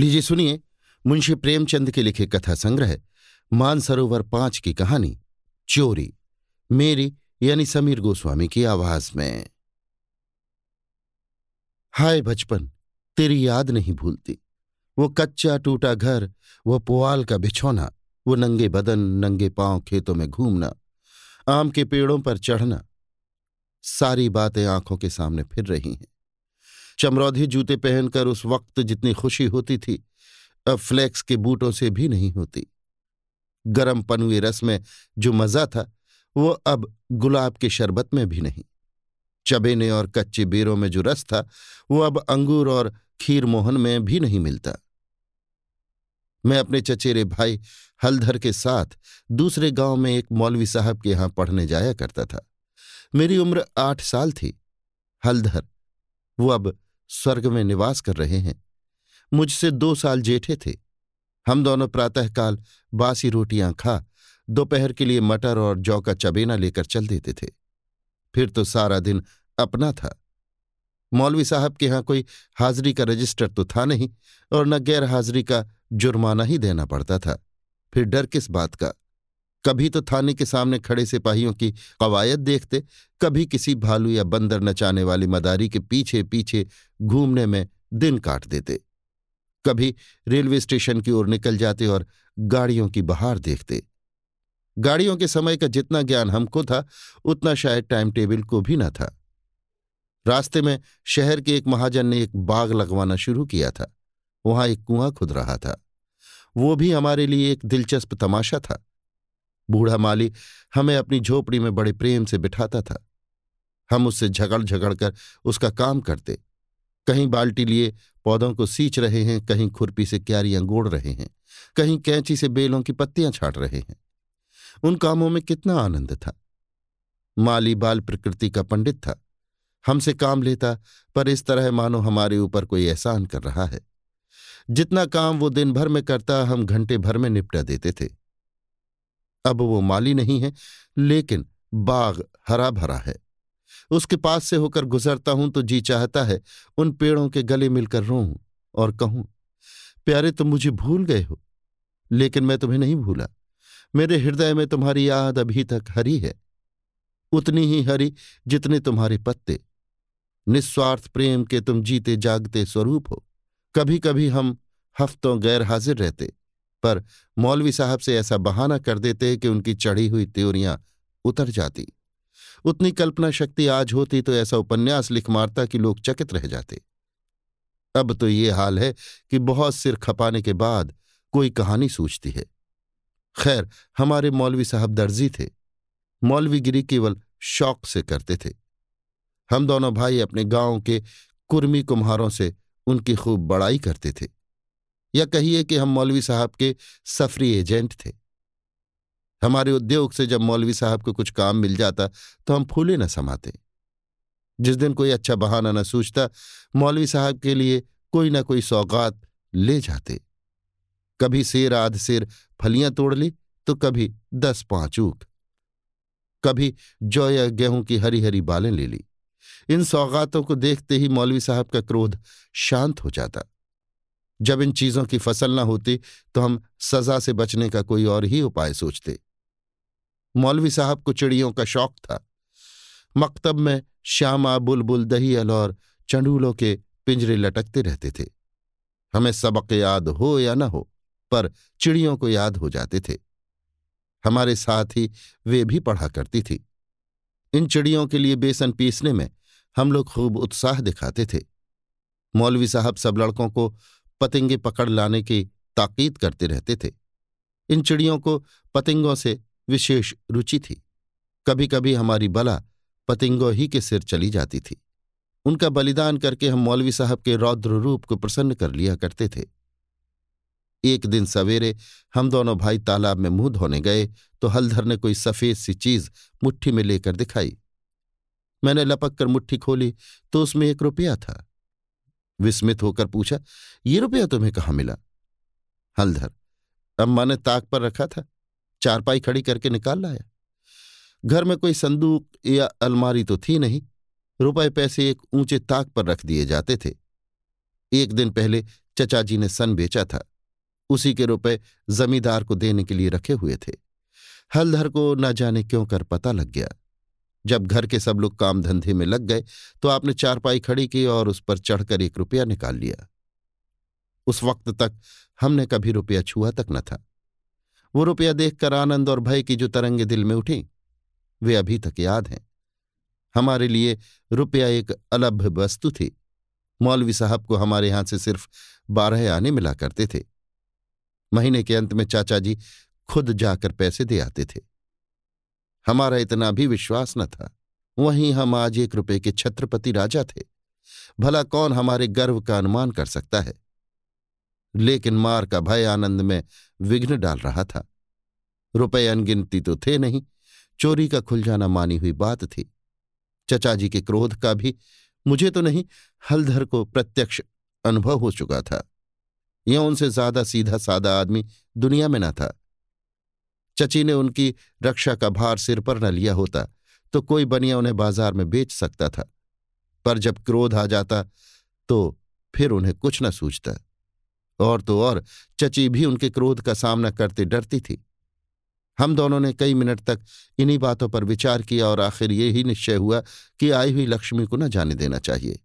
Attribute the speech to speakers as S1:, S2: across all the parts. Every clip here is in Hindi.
S1: लीजिए, सुनिए। मुंशी प्रेमचंद के लिखे कथा संग्रह, मानसरोवर पाँच की कहानी, चोरी, मेरी यानी समीर गोस्वामी की आवाज़ में। हाय बचपन, तेरी याद नहीं भूलती। वो कच्चा टूटा घर, वो पुआल का बिछौना, वो नंगे बदन, नंगे पाँव खेतों में घूमना, आम के पेड़ों पर चढ़ना। सारी बातें आँखों के सामने फिर रही हैं। चमरौधी जूते पहनकर उस वक्त जितनी खुशी होती थी, अब फ्लैक्स के बूटों से भी नहीं होती। गरम पनुए रस में जो मज़ा था, वो अब गुलाब के शरबत में भी नहीं। चबेने और कच्चे बेरों में जो रस था, वो अब अंगूर और खीर मोहन में भी नहीं मिलता। मैं अपने चचेरे भाई हलधर के साथ दूसरे गाँव में एक मौलवी साहब के यहाँ पढ़ने जाया करता था। मेरी उम्र आठ साल थी। हलधर, वो अब स्वर्ग में निवास कर रहे हैं। मुझसे दो साल जेठे थे। हम दोनों प्रातःकाल बासी रोटियाँ खा, दोपहर के लिए मटर और जौ का चबेना लेकर चल देते थे। फिर तो सारा दिन अपना था। मौलवी साहब के यहाँ कोई हाजिरी का रजिस्टर तो था नहीं और न गैर हाजिरी का जुर्माना ही देना पड़ता था। फिर डर किस बात का? कभी तो थाने के सामने खड़े सिपाहियों की कवायद देखते, कभी किसी भालू या बंदर नचाने वाली मदारी के पीछे पीछे घूमने में दिन काट देते। कभी रेलवे स्टेशन की ओर निकल जाते और गाड़ियों की बहार देखते। गाड़ियों के समय का जितना ज्ञान हमको था, उतना शायद टाइम टेबल को भी न था। रास्ते में शहर के एक महाजन ने एक बाग लगवाना शुरू किया था। वहाँ एक कुआँ खुद रहा था। वो भी हमारे लिए एक दिलचस्प तमाशा था। बूढ़ा माली हमें अपनी झोपड़ी में बड़े प्रेम से बिठाता था। हम उससे झगड़ झगड़ कर उसका काम करते। कहीं बाल्टी लिए पौधों को सींच रहे हैं, कहीं खुरपी से क्यारियाँ गोड़ रहे हैं, कहीं कैंची से बेलों की पत्तियाँ छाट रहे हैं। उन कामों में कितना आनंद था। माली बाल प्रकृति का पंडित था। हमसे काम लेता, पर इस तरह मानो हमारे ऊपर कोई एहसान कर रहा है। जितना काम वो दिन भर में करता, हम घंटे भर में निपटा देते थे। अब वो माली नहीं है, लेकिन बाग हरा भरा है। उसके पास से होकर गुजरता हूँ तो जी चाहता है, उन पेड़ों के गले मिलकर रोऊं और कहूँ, प्यारे तुम मुझे भूल गए हो, लेकिन मैं तुम्हें नहीं भूला। मेरे हृदय में तुम्हारी याद अभी तक हरी है। उतनी ही हरी जितने तुम्हारे पत्ते। निस्वार्थ प्रेम के तुम जीते जागते स्वरूप हो। कभी कभी हम हफ्तों गैर हाजिर रहते। पर मौलवी साहब से ऐसा बहाना कर देते कि उनकी चढ़ी हुई त्योरियाँ उतर जाती। उतनी कल्पना शक्ति आज होती तो ऐसा उपन्यास लिख मारता कि लोग चकित रह जाते। अब तो ये हाल है कि बहुत सिर खपाने के बाद कोई कहानी सूझती है। खैर, हमारे मौलवी साहब दर्जी थे। मौलवीगिरी केवल शौक से करते थे। हम दोनों भाई अपने गाँव के कुर्मी कुम्हारों से उनकी खूब बड़ाई करते थे। या कहिए कि हम मौलवी साहब के सफरी एजेंट थे। हमारे उद्योग से जब मौलवी साहब को कुछ काम मिल जाता तो हम फूले न समाते। जिस दिन कोई अच्छा बहाना न सूझता, मौलवी साहब के लिए कोई ना कोई सौगात ले जाते। कभी शेर आध शेर फलियाँ तोड़ ली तो कभी दस पाँच ऊख। कभी जौ या गेहूँ की हरी हरी बालें ले ली। इन सौगातों को देखते ही मौलवी साहब का क्रोध शांत हो जाता। जब इन चीज़ों की फ़सल न होती तो हम सजा से बचने का कोई और ही उपाय सोचते। मौलवी साहब को चिड़ियों का शौक था। मकतब में श्यामा, बुलबुल दहियल और चंडूलों के पिंजरे लटकते रहते थे। हमें सबक याद हो या न हो, पर चिड़ियों को याद हो जाते थे। हमारे साथ ही वे भी पढ़ा करती थी। इन चिड़ियों के लिए बेसन पीसने में हम लोग खूब उत्साह दिखाते थे। मौलवी साहब सब लड़कों को पतिंगे पकड़ लाने की ताकीद करते रहते थे। इन चिड़ियों को पतिंगों से विशेष रुचि थी। कभी कभी हमारी बला पतिंगों ही के सिर चली जाती थी। उनका बलिदान करके हम मौलवी साहब के रौद्र रूप को प्रसन्न कर लिया करते थे। एक दिन सवेरे हम दोनों भाई तालाब में मुँह धोने गए तो हलधर ने कोई सफ़ेद सी चीज़ मुट्ठी में लेकर दिखाई। मैंने लपक कर मुट्ठी खोली तो उसमें एक रुपया था। विस्मित होकर पूछा, ये रुपया तुम्हें कहाँ मिला? हलधर, अम्मा ने ताक पर रखा था, चारपाई खड़ी करके निकाल लाया। घर में कोई संदूक या अलमारी तो थी नहीं, रुपए पैसे एक ऊँचे ताक पर रख दिए जाते थे। एक दिन पहले चचा जी ने सन बेचा था, उसी के रुपए जमींदार को देने के लिए रखे हुए थे। हलधर को न जाने क्यों कर पता लग गया। जब घर के सब लोग काम धंधे में लग गए तो आपने चारपाई खड़ी की और उस पर चढ़कर एक रुपया निकाल लिया। उस वक्त तक हमने कभी रुपया छुआ तक न था। वो रुपया देखकर आनंद और भय की जो तरंगे दिल में उठी, वे अभी तक याद हैं। हमारे लिए रुपया एक अलभ्य वस्तु थी। मौलवी साहब को हमारे यहाँ से सिर्फ़ बारह आने मिला करते थे। महीने के अंत में चाचा जी खुद जाकर पैसे दे आते थे। हमारा इतना भी विश्वास न था। वहीं हम आज एक रुपए के छत्रपति राजा थे। भला कौन हमारे गर्व का अनुमान कर सकता है? लेकिन मार का भय आनंद में विघ्न डाल रहा था। रुपए अनगिनती तो थे नहीं, चोरी का खुल जाना मानी हुई बात थी। चचा जी के क्रोध का भी मुझे तो नहीं, हलधर को प्रत्यक्ष अनुभव हो चुका था। यह उनसे ज़्यादा सीधा सादा आदमी दुनिया में न था। चची ने उनकी रक्षा का भार सिर पर न लिया होता तो कोई बनिया उन्हें बाज़ार में बेच सकता था। पर जब क्रोध आ जाता तो फिर उन्हें कुछ न सूझता। और तो और, चची भी उनके क्रोध का सामना करते डरती थी। हम दोनों ने कई मिनट तक इन्हीं बातों पर विचार किया और आखिर ये ही निश्चय हुआ कि आई हुई लक्ष्मी को न जाने देना चाहिए।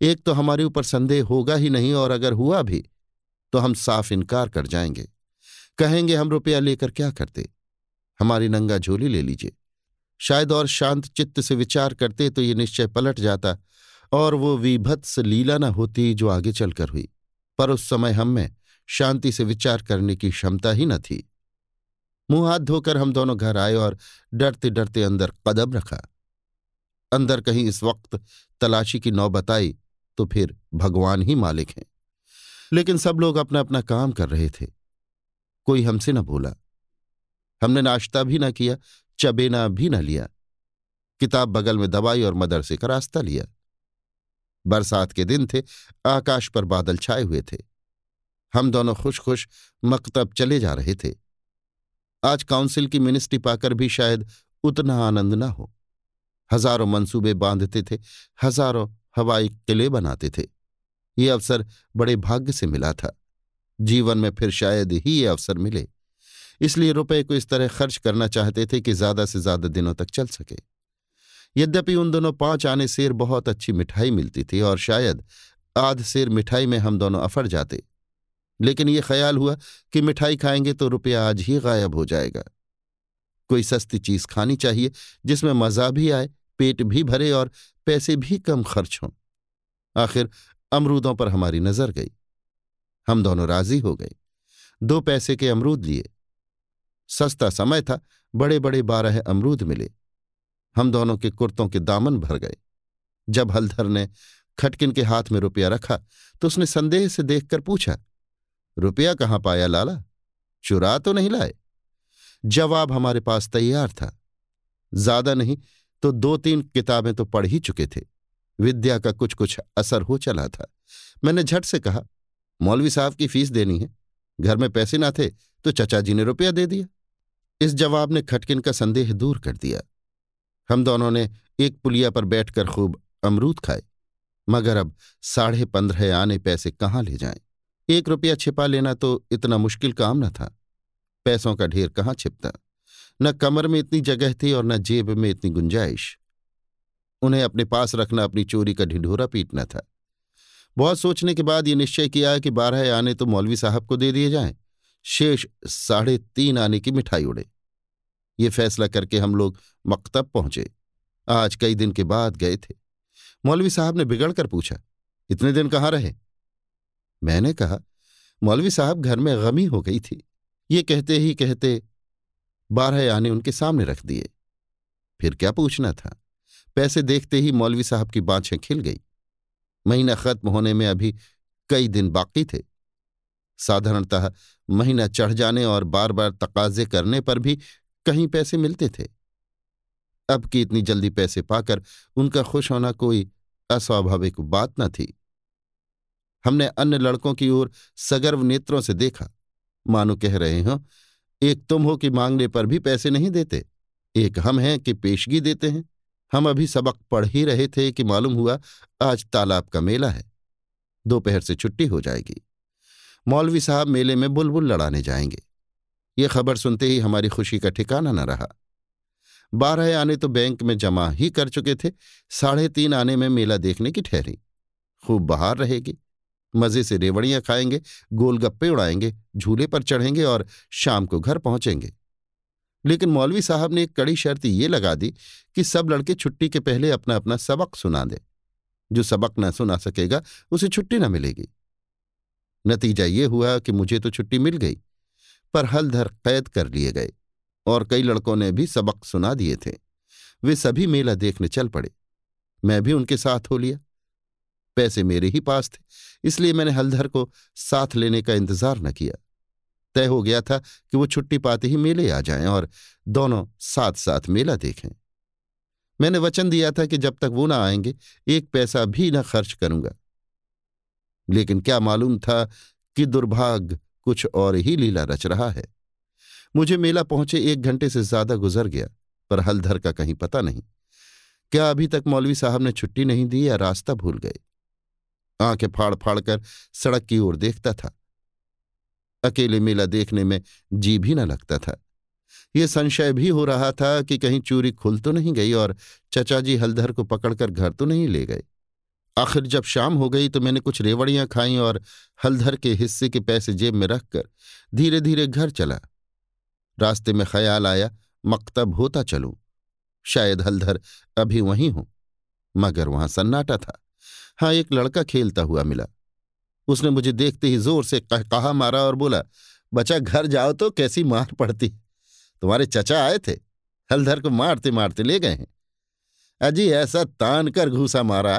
S1: एक तो हमारे ऊपर संदेह होगा ही नहीं और अगर हुआ भी तो हम साफ़ इनकार कर जाएँगे। कहेंगे, हम रुपया लेकर क्या करते? हमारी नंगा झोली ले लीजिए। शायद और शांत चित्त से विचार करते तो ये निश्चय पलट जाता और वो विभत्स लीला न होती जो आगे चलकर हुई। पर उस समय हम में शांति से विचार करने की क्षमता ही न थी। मुँह हाथ धोकर हम दोनों घर आए और डरते डरते अंदर कदम रखा। अंदर कहीं इस वक्त तलाशी की नौबत आई तो फिर भगवान ही मालिक हैं। लेकिन सब लोग अपना अपना काम कर रहे थे। कोई हमसे न बोला। हमने नाश्ता भी न किया, चबेना भी न लिया। किताब बगल में दबाई और मदरसे का रास्ता लिया। बरसात के दिन थे, आकाश पर बादल छाए हुए थे। हम दोनों खुश खुश मकतब चले जा रहे थे। आज काउंसिल की मिनिस्ट्री पाकर भी शायद उतना आनंद न हो। हज़ारों मंसूबे बांधते थे, हज़ारों हवाई किले बनाते थे। ये अवसर बड़े भाग्य से मिला था। जीवन में फिर शायद ही ये अवसर मिले। इसलिए रुपए को इस तरह खर्च करना चाहते थे कि ज़्यादा से ज़्यादा दिनों तक चल सके। यद्यपि उन दोनों पाँच आने शेर बहुत अच्छी मिठाई मिलती थी और शायद आध शेर मिठाई में हम दोनों अफर जाते। लेकिन ये ख्याल हुआ कि मिठाई खाएँगे तो रुपया आज ही गायब हो जाएगा। कोई सस्ती चीज़ खानी चाहिए जिसमें मज़ा भी आए, पेट भी भरे और पैसे भी कम खर्च हों। आखिर अमरूदों पर हमारी नज़र गई। हम दोनों राज़ी हो गए। दो पैसे के अमरूद लिए। सस्ता समय था बड़े बड़े बारह अमरूद मिले। हम दोनों के कुर्तों के दामन भर गए। जब हलधर ने खटकिन के हाथ में रुपया रखा तो उसने संदेह से देखकर पूछा, रुपया कहाँ पाया लाला? चुरा तो नहीं लाए? जवाब हमारे पास तैयार था। ज़्यादा नहीं तो दो तीन किताबें तो पढ़ ही चुके थे। विद्या का कुछ कुछ असर हो चला था। मैंने झट से कहा मौलवी साहब की फ़ीस देनी है। घर में पैसे ना थे तो चचा जी ने रुपया दे दिया। इस जवाब ने खटकिन का संदेह दूर कर दिया। हम दोनों ने एक पुलिया पर बैठकर खूब अमरूद खाए। मगर अब साढ़े पंद्रह आने पैसे कहाँ ले जाएँ? एक रुपया छिपा लेना तो इतना मुश्किल काम न था। पैसों का ढेर कहाँ छिपता? न कमर में इतनी जगह थी और न जेब में इतनी गुंजाइश। उन्हें अपने पास रखना, अपनी चोरी का ढिढोरा पीटना था। बहुत सोचने के बाद ये निश्चय किया कि बारह आने तो मौलवी साहब को दे दिए जाएँ। शेष साढ़े तीन आने की मिठाई उड़े। ये फैसला करके हम लोग मकतब पहुँचे। आज कई दिन के बाद गए थे। मौलवी साहब ने बिगड़ कर पूछा, इतने दिन कहाँ रहे? मैंने कहा, मौलवी साहब घर में गमी हो गई थी। ये कहते ही कहते बारह आने उनके सामने रख दिए। फिर क्या पूछना था? पैसे देखते ही मौलवी साहब की बाँछें खिल गई। महीना खत्म होने में अभी कई दिन बाकी थे। साधारणतः महीना चढ़ जाने और बार बार तकाजे करने पर भी कहीं पैसे मिलते थे। अब की इतनी जल्दी पैसे पाकर उनका खुश होना कोई अस्वाभाविक बात न थी। हमने अन्य लड़कों की ओर सगर्व नेत्रों से देखा। मानो कह रहे हो, एक तुम हो कि मांगने पर भी पैसे नहीं देते। एक हम हैं कि पेशगी देते हैं। हम अभी सबक पढ़ ही रहे थे कि मालूम हुआ आज तालाब का मेला है। दोपहर से छुट्टी हो जाएगी। मौलवी साहब मेले में बुलबुल लड़ाने जाएँगे। ये खबर सुनते ही हमारी खुशी का ठिकाना न रहा। बारह आने तो बैंक में जमा ही कर चुके थे। साढ़े तीन आने में मेला देखने की ठहरी। खूब बहार रहेगी। मज़े से रेवड़ियाँ खाएँगे, गोलगप्पे उड़ाएँगे, झूले पर चढ़ेंगे और शाम को घर पहुँचेंगे। लेकिन मौलवी साहब ने एक कड़ी शर्त ये लगा दी कि सब लड़के छुट्टी के पहले अपना अपना सबक सुना दें। जो सबक न सुना सकेगा, उसे छुट्टी न मिलेगी। नतीजा ये हुआ कि मुझे तो छुट्टी मिल गई, पर हलधर कैद कर लिए गए और कई लड़कों ने भी सबक सुना दिए थे। वे सभी मेला देखने चल पड़े। मैं भी उनके साथ हो लिया। पैसे मेरे ही पास थे, इसलिए मैंने हलधर को साथ लेने का इंतज़ार न किया। तय हो गया था कि वो छुट्टी पाते ही मेले आ जाएँ और दोनों साथ साथ मेला देखें। मैंने वचन दिया था कि जब तक वो ना आएँगे, एक पैसा भी ना खर्च करूँगा। लेकिन क्या मालूम था कि दुर्भाग्य कुछ और ही लीला रच रहा है। मुझे मेला पहुँचे एक घंटे से ज़्यादा गुजर गया, पर हलधर का कहीं पता नहीं। क्या अभी तक मौलवी साहब ने छुट्टी नहीं दी या रास्ता भूल गए? आँखें फाड़ फाड़ कर सड़क की ओर देखता था। अकेले मेला देखने में जी भी न लगता था। ये संशय भी हो रहा था कि कहीं चूरी खुल तो नहीं गई और चचा जी हलधर को पकड़कर घर तो नहीं ले गए आखिर जब शाम हो गई तो मैंने कुछ रेवड़ियाँ खाई और हलधर के हिस्से के पैसे जेब में रखकर धीरे धीरे घर चला। रास्ते में ख्याल आया, मकतब होता चलूँ। शायद हलधर अभी वहीं हो, मगर वहाँ सन्नाटा था। हाँ एक लड़का खेलता हुआ मिला। उसने मुझे देखते ही ज़ोर से कह, कहा मारा और बोला बचा घर जाओ तो कैसी मार पड़ती? तुम्हारे चचा आए थे हलधर को मारते मारते ले गए हैं। अजी ऐसा तान कर घूसा मारा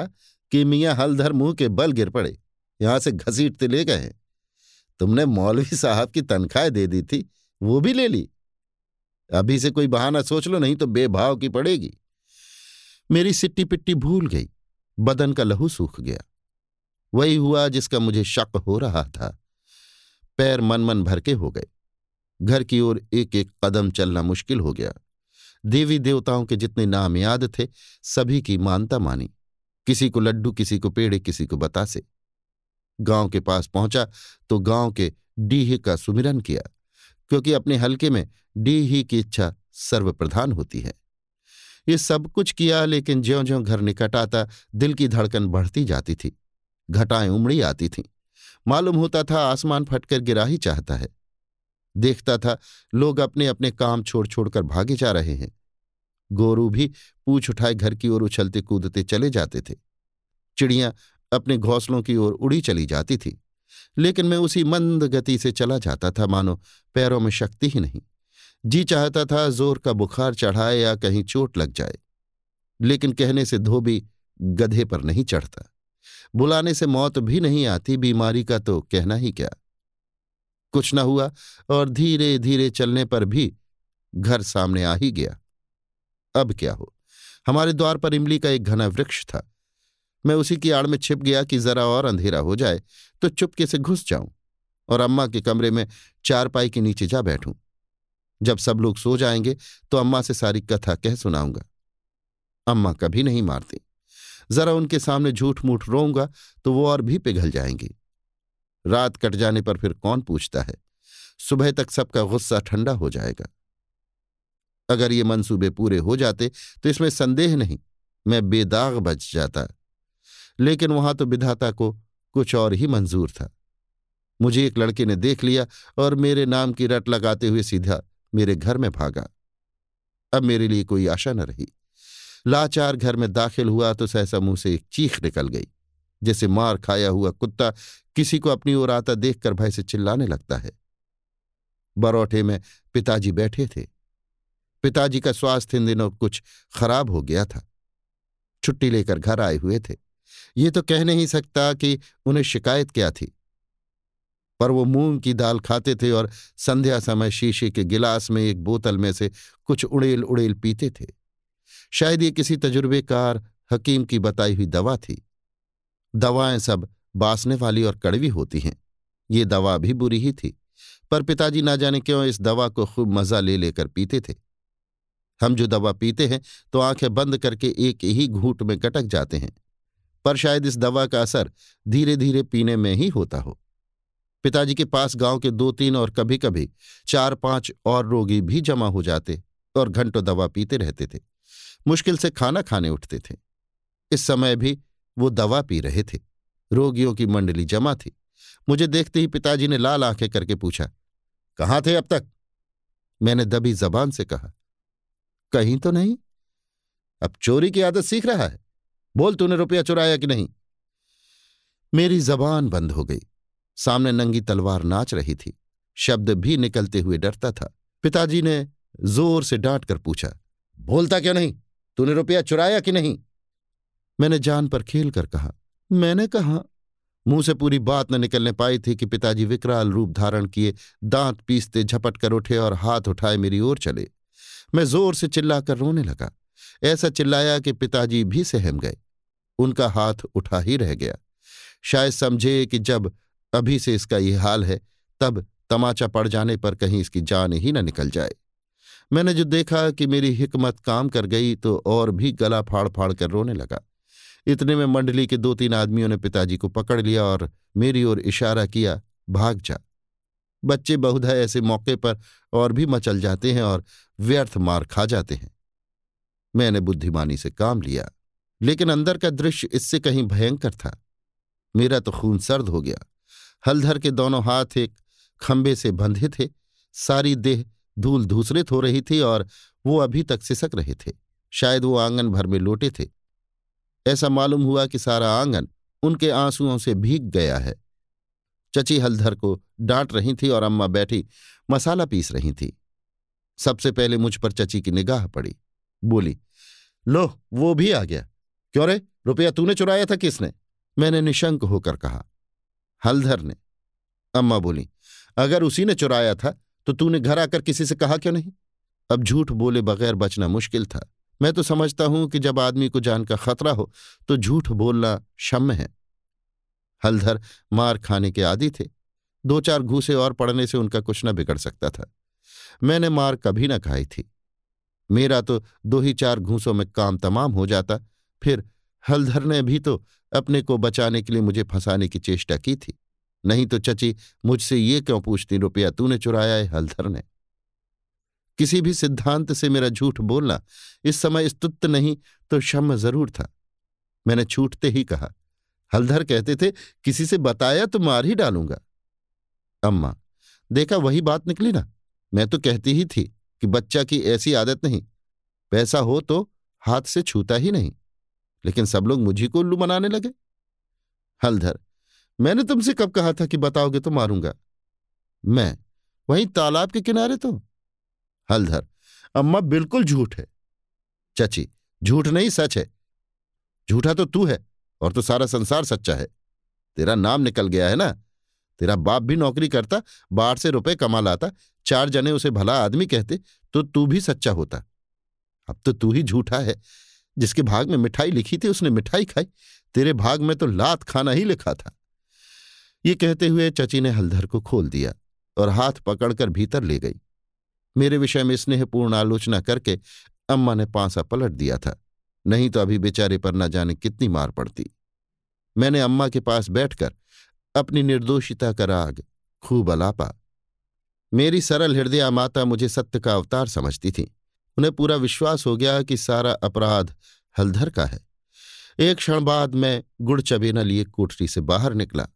S1: कि मियाँ हलधर मुँह के बल गिर पड़े यहाँ से घसीटते ले गए तुमने मौलवी साहब की तनख्वाह दे दी थी वो भी ले ली। अभी से कोई बहाना सोच लो नहीं तो बेभाव की पड़ेगी। मेरी सिट्टी पिट्टी भूल गई बदन का लहू सूख गया। वही हुआ जिसका मुझे शक हो रहा था। पैर मन मन भर के हो गए। घर की ओर एक एक कदम चलना मुश्किल हो गया। देवी देवताओं के जितने नाम याद थे, सभी की मानता मानी। किसी को लड्डू, किसी को पेड़े, किसी को बतासे। गाँव के पास पहुँचा तो गाँव के डीह का सुमिरन किया, क्योंकि अपने हलके में डीह की इच्छा सर्वप्रधान होती है। ये सब कुछ किया, लेकिन ज्यो ज्यो घर निकट आता, दिल की धड़कन बढ़ती जाती थी। घटाएँ उमड़ी आती थीं। मालूम होता था आसमान फटकर गिरा ही चाहता है। देखता था लोग अपने अपने काम छोड़ छोड़कर भागे जा रहे हैं। गोरू भी पूछ उठाए घर की ओर उछलते कूदते चले जाते थे। चिड़ियाँ अपने घोंसलों की ओर उड़ी चली जाती थी। लेकिन मैं उसी मंद गति से चला जाता था, मानो पैरों में शक्ति ही नहीं। जी चाहता था ज़ोर का बुखार चढ़ाए या कहीं चोट लग जाए। लेकिन कहने से धोबी गधे पर नहीं चढ़ता। बुलाने से मौत भी नहीं आती बीमारी का तो कहना ही क्या। कुछ न हुआ और धीरे धीरे चलने पर भी घर सामने आ ही गया। अब क्या हो? हमारे द्वार पर इमली का एक घना वृक्ष था। मैं उसी की आड़ में छिप गया कि जरा और अंधेरा हो जाए तो चुपके से घुस जाऊँ और अम्मा के कमरे में चारपाई के नीचे जा बैठूं। जब सब लोग सो जाएँगे तो अम्मा से सारी कथा कह सुनाऊँगा। अम्मा कभी नहीं मारती। जरा उनके सामने झूठ मूठ रोऊँगा तो वो और भी पिघल जाएँगी। रात कट जाने पर फिर कौन पूछता है? सुबह तक सबका गुस्सा ठंडा हो जाएगा। अगर ये मंसूबे पूरे हो जाते तो इसमें संदेह नहीं, मैं बेदाग बच जाता। लेकिन वहाँ तो विधाता को कुछ और ही मंजूर था। मुझे एक लड़के ने देख लिया और मेरे नाम की रट लगाते हुए सीधा मेरे घर में भागा। अब मेरे लिए कोई आशा न रही। लाचार घर में दाखिल हुआ तो सहसा मुँह से एक चीख निकल गई, जैसे मार खाया हुआ कुत्ता किसी को अपनी ओर आता देखकर भय से चिल्लाने लगता है। बरौठे में पिताजी बैठे थे। पिताजी का स्वास्थ्य इन दिनों कुछ खराब हो गया था। छुट्टी लेकर घर आए हुए थे। ये तो कह नहीं सकता कि उन्हें शिकायत क्या थी। पर वो मूंग की दाल खाते थे और संध्या समय शीशे के गिलास में एक बोतल में से कुछ उड़ेल उड़ेल पीते थे। शायद ये किसी तजुर्बेकार हकीम की बताई हुई दवा थी। दवाएँ सब बासने वाली और कड़वी होती हैं। ये दवा भी बुरी ही थी। पर पिताजी ना जाने क्यों इस दवा को खूब मज़ा ले लेकर पीते थे। हम जो दवा पीते हैं तो आँखें बंद करके एक ही घूट में कटक जाते हैं। पर शायद इस दवा का असर धीरे धीरे पीने में ही होता हो। पिताजी के पास गाँव के दो तीन और कभी कभी चार पाँच और रोगी भी जमा हो जाते और घंटों दवा पीते रहते थे। मुश्किल से खाना खाने उठते थे। इस समय भी वो दवा पी रहे थे। रोगियों की मंडली जमा थी। मुझे देखते ही पिताजी ने लाल आँखें करके पूछा, कहाँ थे अब तक? मैंने दबी जबान से कहा, कहीं तो नहीं। अब चोरी की आदत सीख रहा है। बोल तूने रुपया चुराया कि नहीं? मेरी जबान बंद हो गई। सामने नंगी तलवार नाच रही थी। शब्द भी निकलते हुए डरता था। पिताजी ने ज़ोर से डांट कर पूछा, बोलता क्यों नहीं? तूने रुपया चुराया कि नहीं? मैंने जान पर खेल कर कहा, मैंने कहा। मुँह से पूरी बात न निकलने पाई थी कि पिताजी विकराल रूप धारण किए, दांत पीसते झपट कर उठे और हाथ उठाए मेरी ओर चले। मैं ज़ोर से चिल्लाकर रोने लगा। ऐसा चिल्लाया कि पिताजी भी सहम गए। उनका हाथ उठा ही रह गया। शायद समझे कि जब अभी से इसका ये हाल है, तब तमाचा पड़ जाने पर कहीं इसकी जान ही न निकल जाए। मैंने जो देखा कि मेरी हिकमत काम कर गई तो और भी गला फाड़ फाड़ कर रोने लगा। इतने में मंडली के दो तीन आदमियों ने पिताजी को पकड़ लिया और मेरी ओर इशारा किया, भाग जा। बच्चे बहुधा ऐसे मौके पर और भी मचल जाते हैं और व्यर्थ मार खा जाते हैं। मैंने बुद्धिमानी से काम लिया, लेकिन अंदर का दृश्य इससे कहीं भयंकर था। मेरा तो खून सर्द हो गया। हलधर के दोनों हाथ एक खंबे से बंधे थे। सारी देह धूल धूसरित हो रही थी और वो अभी तक सिसक रहे थे। शायद वो आँगन भर में लोटे थे। ऐसा मालूम हुआ कि सारा आँगन उनके आंसुओं से भीग गया है। चची हलधर को डांट रही थी और अम्मा बैठी मसाला पीस रही थी। सबसे पहले मुझ पर चची की निगाह पड़ी। बोली, लो, वो भी आ गया। क्यों रे? रुपया तूने चुराया था किसने? मैंने निशंक होकर कहा। हलधर ने। अम्मा बोली, अगर उसी ने चुराया था तो तूने घर आकर किसी से कहा क्यों नहीं? अब झूठ बोले बगैर बचना मुश्किल था। मैं तो समझता हूँ कि जब आदमी को जान का खतरा हो तो झूठ बोलना क्षम्य है। हलधर मार खाने के आदि थे। दो चार घूसे और पड़ने से उनका कुछ न बिगड़ सकता था। मैंने मार कभी न खाई थी। मेरा तो दो ही चार घूसों में काम तमाम हो जाता। फिर हलधर ने भी तो अपने को बचाने के लिए मुझे फंसाने की चेष्टा की थी। नहीं तो चची, मुझसे ये क्यों पूछती, रुपया तूने चुराया है, हलधर ने। किसी भी सिद्धांत से मेरा झूठ बोलना, इस समय स्तुत नहीं तो क्षम ज़रूर था। मैंने छूटते ही कहा, हलधर कहते थे, किसी से बताया तो मार ही डालूँगा। अम्मा, देखा वही बात निकली ना? मैं तो कहती ही थी कि बच्चा की ऐसी आदत नहीं, पैसा हो तो हाथ से छूता ही नहीं, लेकिन सब लोग मुझी को उल्लू मनाने लगे। हलधर मैंने तुमसे कब कहा था कि बताओगे तो मारूँगा। मैं? वहीं तालाब के किनारे तो? हलधर, अम्मा बिल्कुल झूठ है। चची, झूठ नहीं, सच है। झूठा तो तू है, और तो सारा संसार सच्चा है। तेरा नाम निकल गया है ना? तेरा बाप भी नौकरी करता, बाहर से रुपए कमा लाता, चार जने उसे भला आदमी कहते तो तू भी सच्चा होता। अब तो तू ही झूठा है, जिसके भाग में मिठाई लिखी थी, उसने मिठाई खाई। तेरे भाग में तो लात खाना ही लिखा था। ये कहते हुए चची ने हलधर को खोल दिया और हाथ पकड़कर भीतर ले गई। मेरे विषय में स्नेहपूर्ण आलोचना करके अम्मा ने पांसा पलट दिया था। नहीं तो अभी बेचारे पर न जाने कितनी मार पड़ती। मैंने अम्मा के पास बैठकर अपनी निर्दोषिता का राग खूब अलापा। मेरी सरल हृदया माता मुझे सत्य का अवतार समझती थी। उन्हें पूरा विश्वास हो गया कि सारा अपराध हलधर का है। एक क्षण बाद मैं गुड़ चबेना लिए कोठरी से बाहर निकला।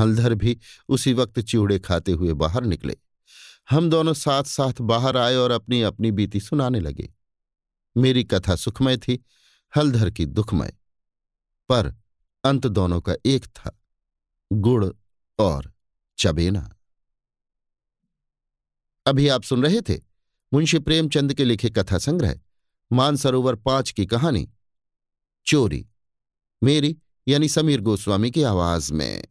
S1: हलधर भी उसी वक्त चिवड़े खाते हुए बाहर निकले। हम दोनों साथ साथ बाहर आए और अपनी अपनी बीती सुनाने लगे। मेरी कथा सुखमय थी, हलधर की दुखमय। पर अंत दोनों का एक था, गुड़ और चबेना। अभी आप सुन रहे थे मुंशी प्रेमचंद के लिखे कथा संग्रह, मानसरोवर पाँच की कहानी, चोरी, मेरी यानी समीर गोस्वामी की आवाज़ में।